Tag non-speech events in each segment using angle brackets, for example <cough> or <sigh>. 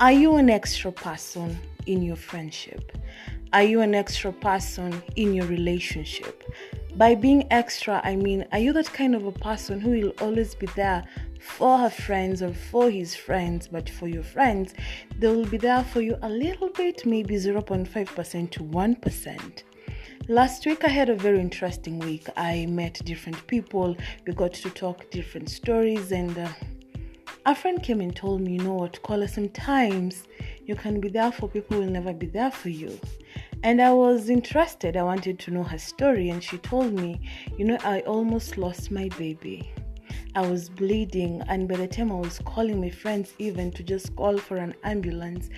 Are you an extra person in your friendship? Are you an extra person in your relationship? By being extra, I mean, are you that kind of a person who will always be there for her friends or for his friends, but for your friends, they will be there for you a little bit, maybe 0.5% to 1%? Last week, I had a very interesting week. I met different people, we got to talk different stories, and uh, a friend came and told me, you know what, Kola, sometimes you can be there for people who will never be there for you. And I was interested. I wanted to know her story, and she told me, you know, I almost lost my baby. I was bleeding, and by the time I was calling my friends, even to just call for an ambulance,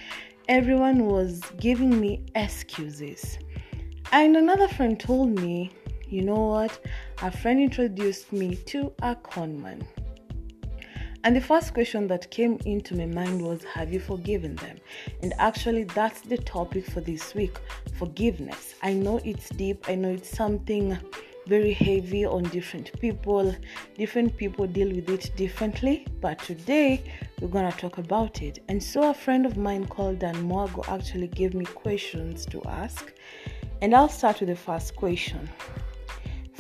everyone was giving me excuses. And another friend told me, you know what, a friend introduced me to a conman. And the first question that came into my mind was, Have you forgiven them? And actually, that's the topic for this week forgiveness. I know it's deep, I know it's something very heavy on different people. Different people deal with it differently, but today we're gonna talk about it. And so, a friend of mine called Dan Mwago actually gave me questions to ask, and I'll start with the first question.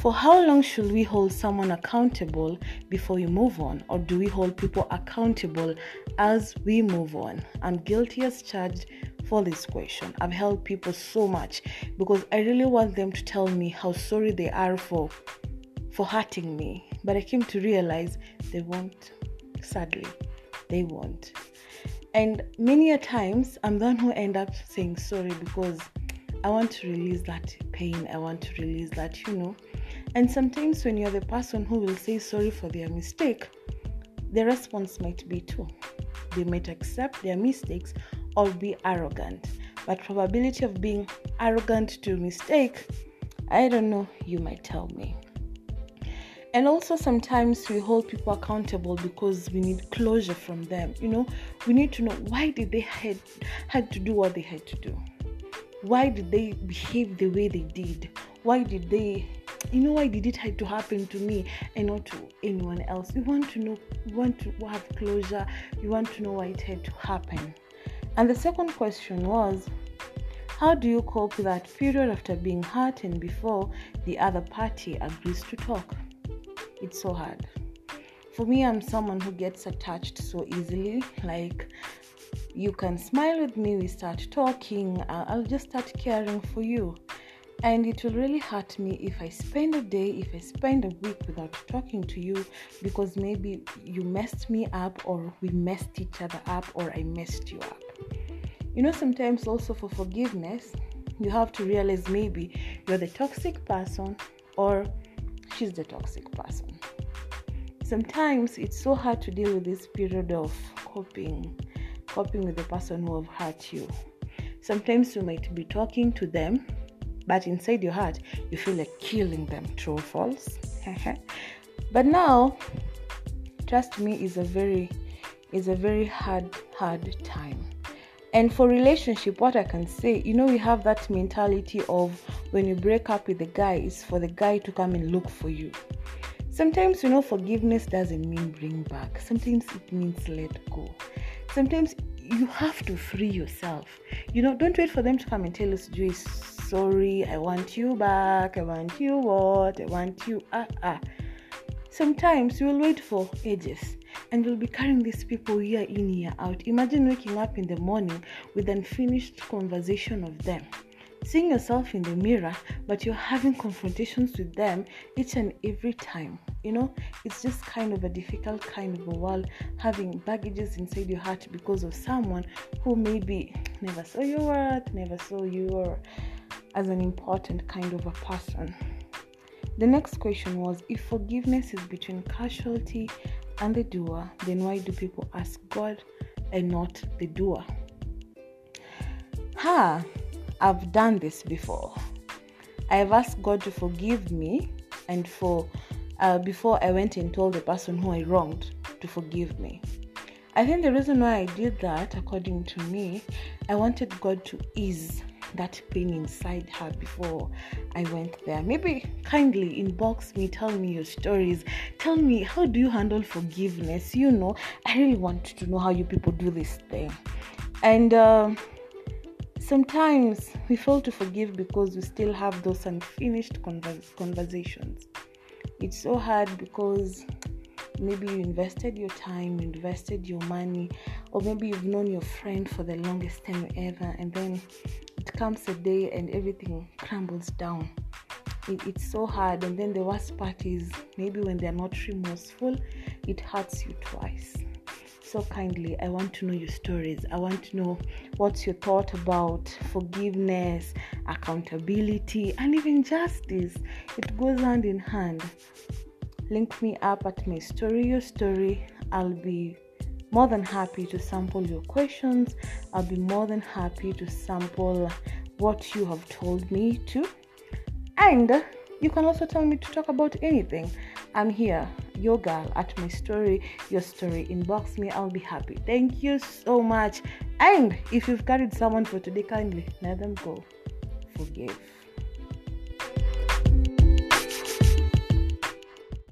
For how long should we hold someone accountable before we move on, or do we hold people accountable as we move on? I'm guilty as charged for this question. I've held people so much because I really want them to tell me how sorry they are for for hurting me, but I came to realize they won't. Sadly, they won't. And many a times, I'm the one who end up saying sorry because I want to release that pain. I want to release that, you know and sometimes, when you're the person who will say sorry for their mistake, the response might be too. They might accept their mistakes or be arrogant. But probability of being arrogant to mistake, I don't know, you might tell me. And also sometimes we hold people accountable because we need closure from them. You know, we need to know why did they had had to do what they had to do? Why did they behave the way they did? Why did they you know why did it have to happen to me and not to anyone else? You want to know we want to have closure you want to know why it had to happen. And the second question was how do you cope with that period after being hurt and before the other party agrees to talk? It's so hard. For me i'm someone who gets attached so easily. Like you can smile with me we start talking uh, i'll just start caring for you and it will really hurt me if I spend a day, if I spend a week without talking to you because maybe you messed me up or we messed each other up or I messed you up. You know, sometimes also for forgiveness, you have to realize maybe you're the toxic person or she's the toxic person. Sometimes it's so hard to deal with this period of coping, coping with the person who have hurt you. Sometimes you might be talking to them but inside your heart you feel like killing them. True or false? <laughs> But now trust me is a very is a very hard hard time. And for relationship what i can say you know we have that mentality of when you break up with the guy is for the guy to come and look for you. Sometimes you know forgiveness doesn't mean bring back. Sometimes it means let go. Sometimes you have to free yourself. You know don't wait for them to come and tell us Joyce sorry, I want you back, I want you what, I want you, ah, ah. Sometimes you will wait for ages and you'll be carrying these people year in, year out. Imagine waking up in the morning with unfinished conversation of them. Seeing yourself in the mirror, but you're having confrontations with them each and every time. You know, it's just kind of a difficult kind of a world having baggages inside your heart because of someone who maybe never saw your worth, never saw your as an important kind of a person. The next question was if forgiveness is between casualty and the doer, then why do people ask God and not the doer? Ha! I've done this before. I've asked God to forgive me and for uh, before I went and told the person who I wronged to forgive me. I think the reason why I did that, according to me, I wanted God to ease that pain inside her before I went there. Maybe kindly inbox me, tell me your stories, tell me how do you handle forgiveness. You know, I really want to know how you people do this thing. And uh, sometimes we fail to forgive because we still have those unfinished convers- conversations. It's so hard because maybe you invested your time, you invested your money, or maybe you've known your friend for the longest time ever, and then comes a day and everything crumbles down. It, it's so hard, and then the worst part is maybe when they're not remorseful, it hurts you twice. So kindly, I want to know your stories. I want to know what's your thought about forgiveness, accountability, and even justice. It goes hand in hand link me up at my story your story i'll be more than happy to sample your questions. I'll be more than happy to sample what you have told me to and you can also tell me to talk about anything. I'm here your girl at my story. Your story inbox me. I'll be happy. Thank you so much. And if you've carried someone for today kindly let them go. Forgive